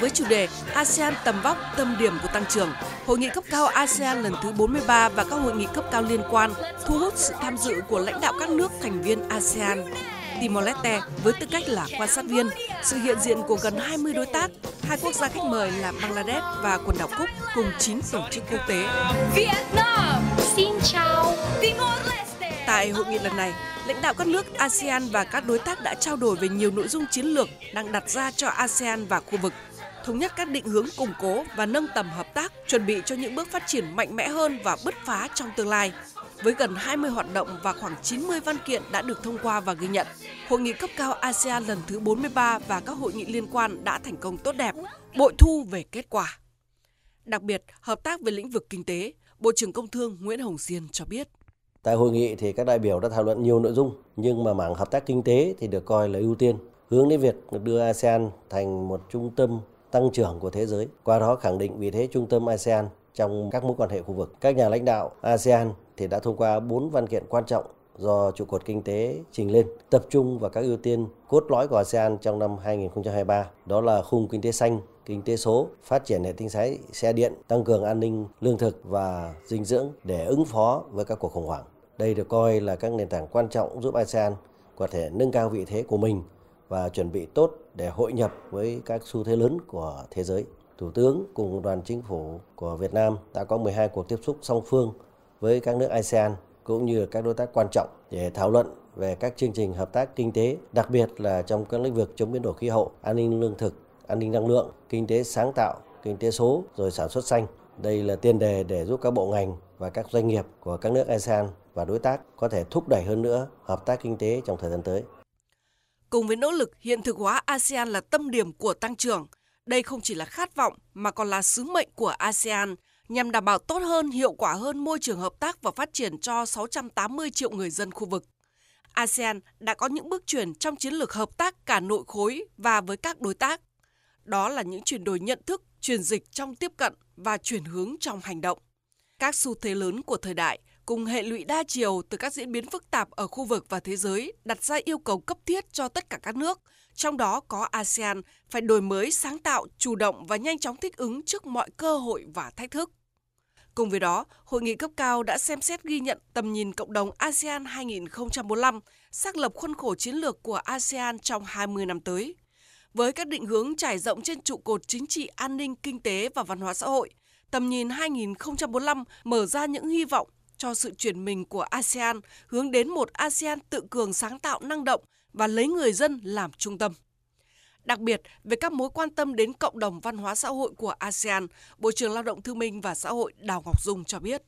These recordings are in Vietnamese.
Với chủ đề ASEAN tầm vóc, tâm điểm của tăng trưởng, Hội nghị cấp cao ASEAN lần thứ 43 và các hội nghị cấp cao liên quan thu hút sự tham dự của lãnh đạo các nước thành viên ASEAN. Timor-Leste với tư cách là quan sát viên, sự hiện diện của gần 20 đối tác, hai quốc gia khách mời là Bangladesh và quần đảo Cúc cùng 9 tổ chức quốc tế. Vietnam, xin chào, Timor-Leste. Tại hội nghị lần này, lãnh đạo các nước ASEAN và các đối tác đã trao đổi về nhiều nội dung chiến lược đang đặt ra cho ASEAN và khu vực thống nhất các định hướng củng cố và nâng tầm hợp tác, chuẩn bị cho những bước phát triển mạnh mẽ hơn và bứt phá trong tương lai. Với gần 20 hoạt động và khoảng 90 văn kiện đã được thông qua và ghi nhận, Hội nghị cấp cao ASEAN lần thứ 43 và các hội nghị liên quan đã thành công tốt đẹp, bội thu về kết quả. Đặc biệt, hợp tác về lĩnh vực kinh tế, Bộ trưởng Công Thương Nguyễn Hồng Diên cho biết. Tại hội nghị thì các đại biểu đã thảo luận nhiều nội dung, nhưng mà mảng hợp tác kinh tế thì được coi là ưu tiên, hướng đến việc đưa ASEAN thành một trung tâm tăng trưởng của thế giới, qua đó khẳng định vị thế trung tâm ASEAN trong các mối quan hệ khu vực. Các nhà lãnh đạo ASEAN thì đã thông qua 4 văn kiện quan trọng do trụ cột kinh tế trình lên, tập trung vào các ưu tiên cốt lõi của ASEAN trong năm 2023, đó là khung kinh tế xanh, kinh tế số, phát triển hệ tinh thái xe điện, tăng cường an ninh lương thực và dinh dưỡng để ứng phó với các cuộc khủng hoảng. Đây được coi là các nền tảng quan trọng giúp ASEAN có thể nâng cao vị thế của mình và chuẩn bị tốt để hội nhập với các xu thế lớn của thế giới. Thủ tướng cùng đoàn chính phủ của Việt Nam đã có 12 cuộc tiếp xúc song phương với các nước ASEAN cũng như các đối tác quan trọng để thảo luận về các chương trình hợp tác kinh tế, đặc biệt là trong các lĩnh vực chống biến đổi khí hậu, an ninh lương thực, an ninh năng lượng, kinh tế sáng tạo, kinh tế số rồi sản xuất xanh. Đây là tiền đề để giúp các bộ ngành và các doanh nghiệp của các nước ASEAN và đối tác có thể thúc đẩy hơn nữa hợp tác kinh tế trong thời gian tới. Cùng với nỗ lực hiện thực hóa ASEAN là tâm điểm của tăng trưởng, đây không chỉ là khát vọng mà còn là sứ mệnh của ASEAN nhằm đảm bảo tốt hơn, hiệu quả hơn môi trường hợp tác và phát triển cho 680 triệu người dân khu vực. ASEAN đã có những bước chuyển trong chiến lược hợp tác cả nội khối và với các đối tác. Đó là những chuyển đổi nhận thức, chuyển dịch trong tiếp cận và chuyển hướng trong hành động. Các xu thế lớn của thời đại cùng hệ lụy đa chiều từ các diễn biến phức tạp ở khu vực và thế giới đặt ra yêu cầu cấp thiết cho tất cả các nước, trong đó có ASEAN phải đổi mới, sáng tạo, chủ động và nhanh chóng thích ứng trước mọi cơ hội và thách thức. Cùng với đó, hội nghị cấp cao đã xem xét ghi nhận tầm nhìn cộng đồng ASEAN 2045, xác lập khuôn khổ chiến lược của ASEAN trong 20 năm tới. Với các định hướng trải rộng trên trụ cột chính trị, an ninh, kinh tế và văn hóa xã hội, tầm nhìn 2045 mở ra những hy vọng cho sự chuyển mình của ASEAN hướng đến một ASEAN tự cường sáng tạo năng động và lấy người dân làm trung tâm. Đặc biệt, về các mối quan tâm đến cộng đồng văn hóa xã hội của ASEAN, Bộ trưởng Lao động Thương minh và Xã hội Đào Ngọc Dung cho biết.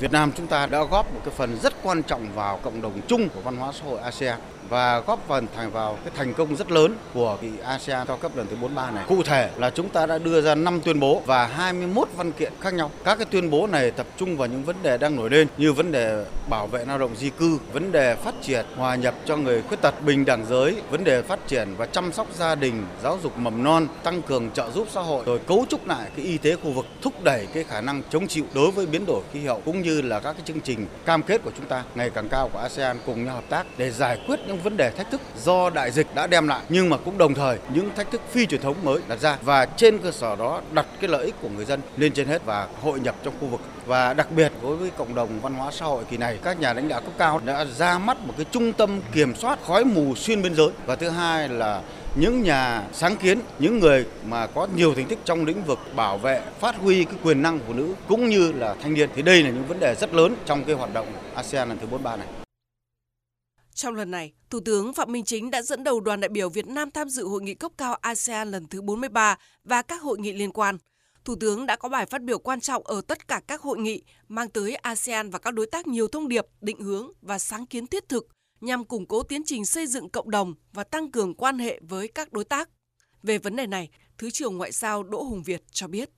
Việt Nam chúng ta đã góp một cái phần rất quan trọng vào cộng đồng chung của văn hóa xã hội ASEAN và góp phần thành vào cái thành công rất lớn của kỳ ASEAN cao cấp lần thứ 43 này. Cụ thể là chúng ta đã đưa ra 5 tuyên bố và 21 văn kiện khác nhau. Các cái tuyên bố này tập trung vào những vấn đề đang nổi lên như vấn đề bảo vệ lao động di cư, vấn đề phát triển hòa nhập cho người khuyết tật, bình đẳng giới, vấn đề phát triển và chăm sóc gia đình, giáo dục mầm non, tăng cường trợ giúp xã hội, rồi cấu trúc lại cái y tế khu vực, thúc đẩy cái khả năng chống chịu đối với biến đổi khí hậu cũng như là các cái chương trình cam kết của chúng ta ngày càng cao của ASEAN cùng nhau hợp tác để giải quyết những những vấn đề thách thức do đại dịch đã đem lại nhưng mà cũng đồng thời những thách thức phi truyền thống mới đặt ra và trên cơ sở đó đặt cái lợi ích của người dân lên trên hết và hội nhập trong khu vực và đặc biệt đối với cộng đồng văn hóa xã hội kỳ này các nhà lãnh đạo cấp cao đã ra mắt một cái trung tâm kiểm soát khói mù xuyên biên giới và thứ hai là những nhà sáng kiến, những người mà có nhiều thành tích trong lĩnh vực bảo vệ, phát huy cái quyền năng phụ nữ cũng như là thanh niên thì đây là những vấn đề rất lớn trong cái hoạt động ASEAN lần thứ 43 này. Trong lần này, Thủ tướng Phạm Minh Chính đã dẫn đầu đoàn đại biểu Việt Nam tham dự hội nghị cấp cao ASEAN lần thứ 43 và các hội nghị liên quan. Thủ tướng đã có bài phát biểu quan trọng ở tất cả các hội nghị, mang tới ASEAN và các đối tác nhiều thông điệp, định hướng và sáng kiến thiết thực nhằm củng cố tiến trình xây dựng cộng đồng và tăng cường quan hệ với các đối tác. Về vấn đề này, Thứ trưởng Ngoại giao Đỗ Hùng Việt cho biết.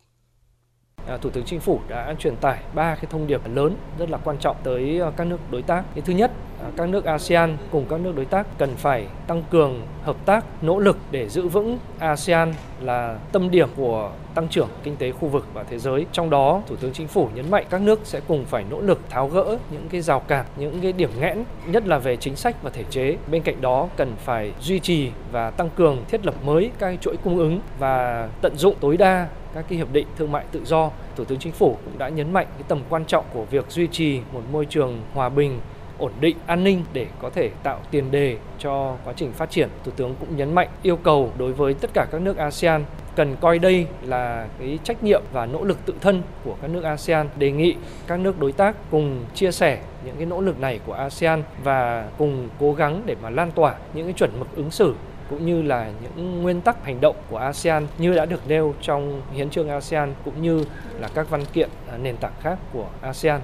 À, Thủ tướng Chính phủ đã truyền tải ba cái thông điệp lớn rất là quan trọng tới à, các nước đối tác. Cái thứ nhất À, các nước ASEAN cùng các nước đối tác cần phải tăng cường hợp tác, nỗ lực để giữ vững ASEAN là tâm điểm của tăng trưởng kinh tế khu vực và thế giới. Trong đó, Thủ tướng Chính phủ nhấn mạnh các nước sẽ cùng phải nỗ lực tháo gỡ những cái rào cản, những cái điểm nghẽn, nhất là về chính sách và thể chế. Bên cạnh đó, cần phải duy trì và tăng cường thiết lập mới các chuỗi cung ứng và tận dụng tối đa các cái hiệp định thương mại tự do. Thủ tướng Chính phủ cũng đã nhấn mạnh cái tầm quan trọng của việc duy trì một môi trường hòa bình, ổn định, an ninh để có thể tạo tiền đề cho quá trình phát triển. Thủ tướng cũng nhấn mạnh yêu cầu đối với tất cả các nước ASEAN cần coi đây là cái trách nhiệm và nỗ lực tự thân của các nước ASEAN, đề nghị các nước đối tác cùng chia sẻ những cái nỗ lực này của ASEAN và cùng cố gắng để mà lan tỏa những cái chuẩn mực ứng xử cũng như là những nguyên tắc hành động của ASEAN như đã được nêu trong hiến trương ASEAN cũng như là các văn kiện à, nền tảng khác của ASEAN.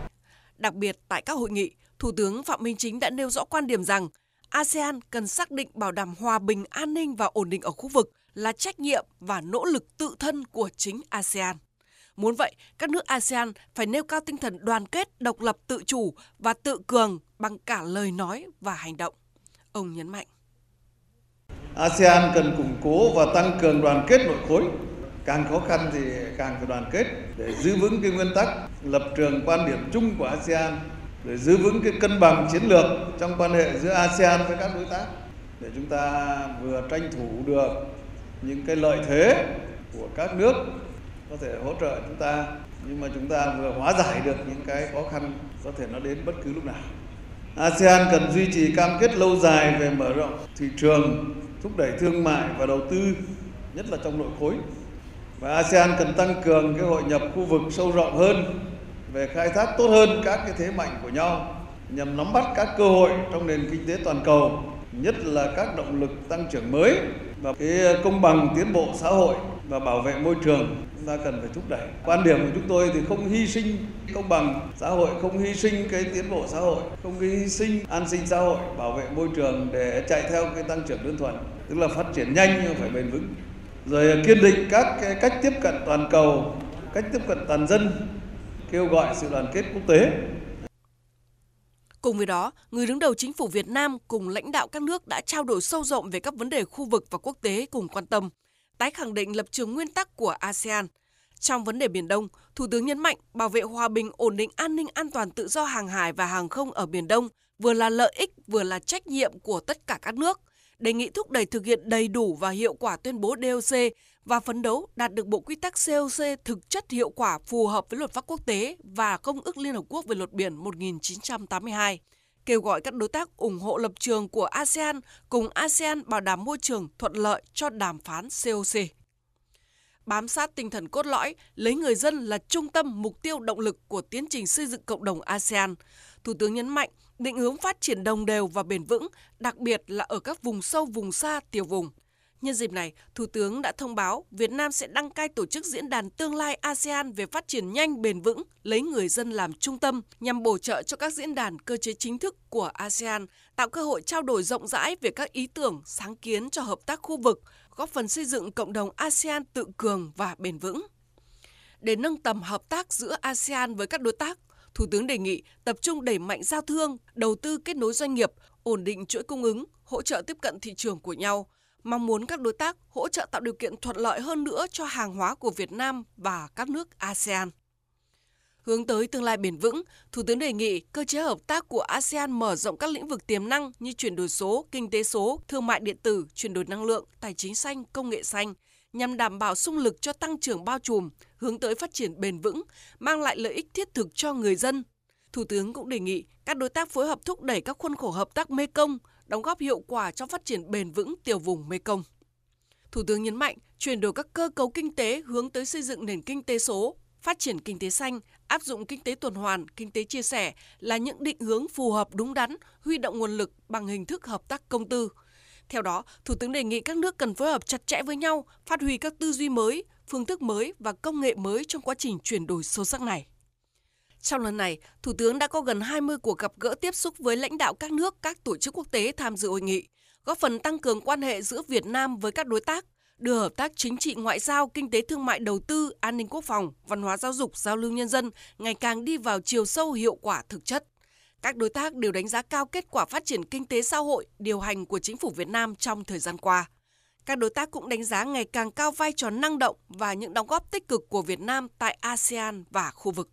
Đặc biệt tại các hội nghị, Thủ tướng Phạm Minh Chính đã nêu rõ quan điểm rằng ASEAN cần xác định bảo đảm hòa bình, an ninh và ổn định ở khu vực là trách nhiệm và nỗ lực tự thân của chính ASEAN. Muốn vậy, các nước ASEAN phải nêu cao tinh thần đoàn kết, độc lập tự chủ và tự cường bằng cả lời nói và hành động. Ông nhấn mạnh. ASEAN cần củng cố và tăng cường đoàn kết nội khối. Càng khó khăn thì càng phải đoàn kết để giữ vững cái nguyên tắc, lập trường quan điểm chung của ASEAN, để giữ vững cái cân bằng chiến lược trong quan hệ giữa ASEAN với các đối tác để chúng ta vừa tranh thủ được những cái lợi thế của các nước có thể hỗ trợ chúng ta nhưng mà chúng ta vừa hóa giải được những cái khó khăn có thể nó đến bất cứ lúc nào. ASEAN cần duy trì cam kết lâu dài về mở rộng thị trường thúc đẩy thương mại và đầu tư, nhất là trong nội khối. Và ASEAN cần tăng cường cái hội nhập khu vực sâu rộng hơn về khai thác tốt hơn các cái thế mạnh của nhau nhằm nắm bắt các cơ hội trong nền kinh tế toàn cầu, nhất là các động lực tăng trưởng mới và cái công bằng tiến bộ xã hội và bảo vệ môi trường chúng ta cần phải thúc đẩy. Quan điểm của chúng tôi thì không hy sinh công bằng xã hội, không hy sinh cái tiến bộ xã hội, không hy sinh an sinh xã hội, bảo vệ môi trường để chạy theo cái tăng trưởng đơn thuần, tức là phát triển nhanh nhưng phải bền vững. Rồi kiên định các cái cách tiếp cận toàn cầu, cách tiếp cận toàn dân, kêu gọi sự đoàn kết quốc tế Cùng với đó, người đứng đầu chính phủ Việt Nam cùng lãnh đạo các nước đã trao đổi sâu rộng về các vấn đề khu vực và quốc tế cùng quan tâm, tái khẳng định lập trường nguyên tắc của ASEAN. Trong vấn đề Biển Đông, Thủ tướng nhấn mạnh bảo vệ hòa bình, ổn định an ninh an toàn tự do hàng hải và hàng không ở Biển Đông vừa là lợi ích vừa là trách nhiệm của tất cả các nước, đề nghị thúc đẩy thực hiện đầy đủ và hiệu quả tuyên bố DOC và phấn đấu đạt được bộ quy tắc COC thực chất hiệu quả phù hợp với luật pháp quốc tế và Công ước Liên Hợp Quốc về luật biển 1982 kêu gọi các đối tác ủng hộ lập trường của ASEAN cùng ASEAN bảo đảm môi trường thuận lợi cho đàm phán COC. Bám sát tinh thần cốt lõi, lấy người dân là trung tâm mục tiêu động lực của tiến trình xây dựng cộng đồng ASEAN, Thủ tướng nhấn mạnh định hướng phát triển đồng đều và bền vững, đặc biệt là ở các vùng sâu, vùng xa, tiểu vùng – Nhân dịp này, Thủ tướng đã thông báo Việt Nam sẽ đăng cai tổ chức diễn đàn tương lai ASEAN về phát triển nhanh bền vững, lấy người dân làm trung tâm nhằm bổ trợ cho các diễn đàn cơ chế chính thức của ASEAN, tạo cơ hội trao đổi rộng rãi về các ý tưởng, sáng kiến cho hợp tác khu vực, góp phần xây dựng cộng đồng ASEAN tự cường và bền vững. Để nâng tầm hợp tác giữa ASEAN với các đối tác, Thủ tướng đề nghị tập trung đẩy mạnh giao thương, đầu tư kết nối doanh nghiệp, ổn định chuỗi cung ứng, hỗ trợ tiếp cận thị trường của nhau, mong muốn các đối tác hỗ trợ tạo điều kiện thuận lợi hơn nữa cho hàng hóa của Việt Nam và các nước ASEAN. Hướng tới tương lai bền vững, Thủ tướng đề nghị cơ chế hợp tác của ASEAN mở rộng các lĩnh vực tiềm năng như chuyển đổi số, kinh tế số, thương mại điện tử, chuyển đổi năng lượng, tài chính xanh, công nghệ xanh, nhằm đảm bảo sung lực cho tăng trưởng bao trùm, hướng tới phát triển bền vững, mang lại lợi ích thiết thực cho người dân. Thủ tướng cũng đề nghị các đối tác phối hợp thúc đẩy các khuôn khổ hợp tác Mekong đóng góp hiệu quả cho phát triển bền vững tiểu vùng Mekong. Thủ tướng nhấn mạnh chuyển đổi các cơ cấu kinh tế hướng tới xây dựng nền kinh tế số, phát triển kinh tế xanh, áp dụng kinh tế tuần hoàn, kinh tế chia sẻ là những định hướng phù hợp đúng đắn, huy động nguồn lực bằng hình thức hợp tác công tư. Theo đó, Thủ tướng đề nghị các nước cần phối hợp chặt chẽ với nhau, phát huy các tư duy mới, phương thức mới và công nghệ mới trong quá trình chuyển đổi sâu sắc này. Trong lần này, Thủ tướng đã có gần 20 cuộc gặp gỡ tiếp xúc với lãnh đạo các nước, các tổ chức quốc tế tham dự hội nghị, góp phần tăng cường quan hệ giữa Việt Nam với các đối tác, đưa hợp tác chính trị ngoại giao, kinh tế thương mại đầu tư, an ninh quốc phòng, văn hóa giáo dục, giao lưu nhân dân ngày càng đi vào chiều sâu hiệu quả thực chất. Các đối tác đều đánh giá cao kết quả phát triển kinh tế xã hội, điều hành của chính phủ Việt Nam trong thời gian qua. Các đối tác cũng đánh giá ngày càng cao vai trò năng động và những đóng góp tích cực của Việt Nam tại ASEAN và khu vực.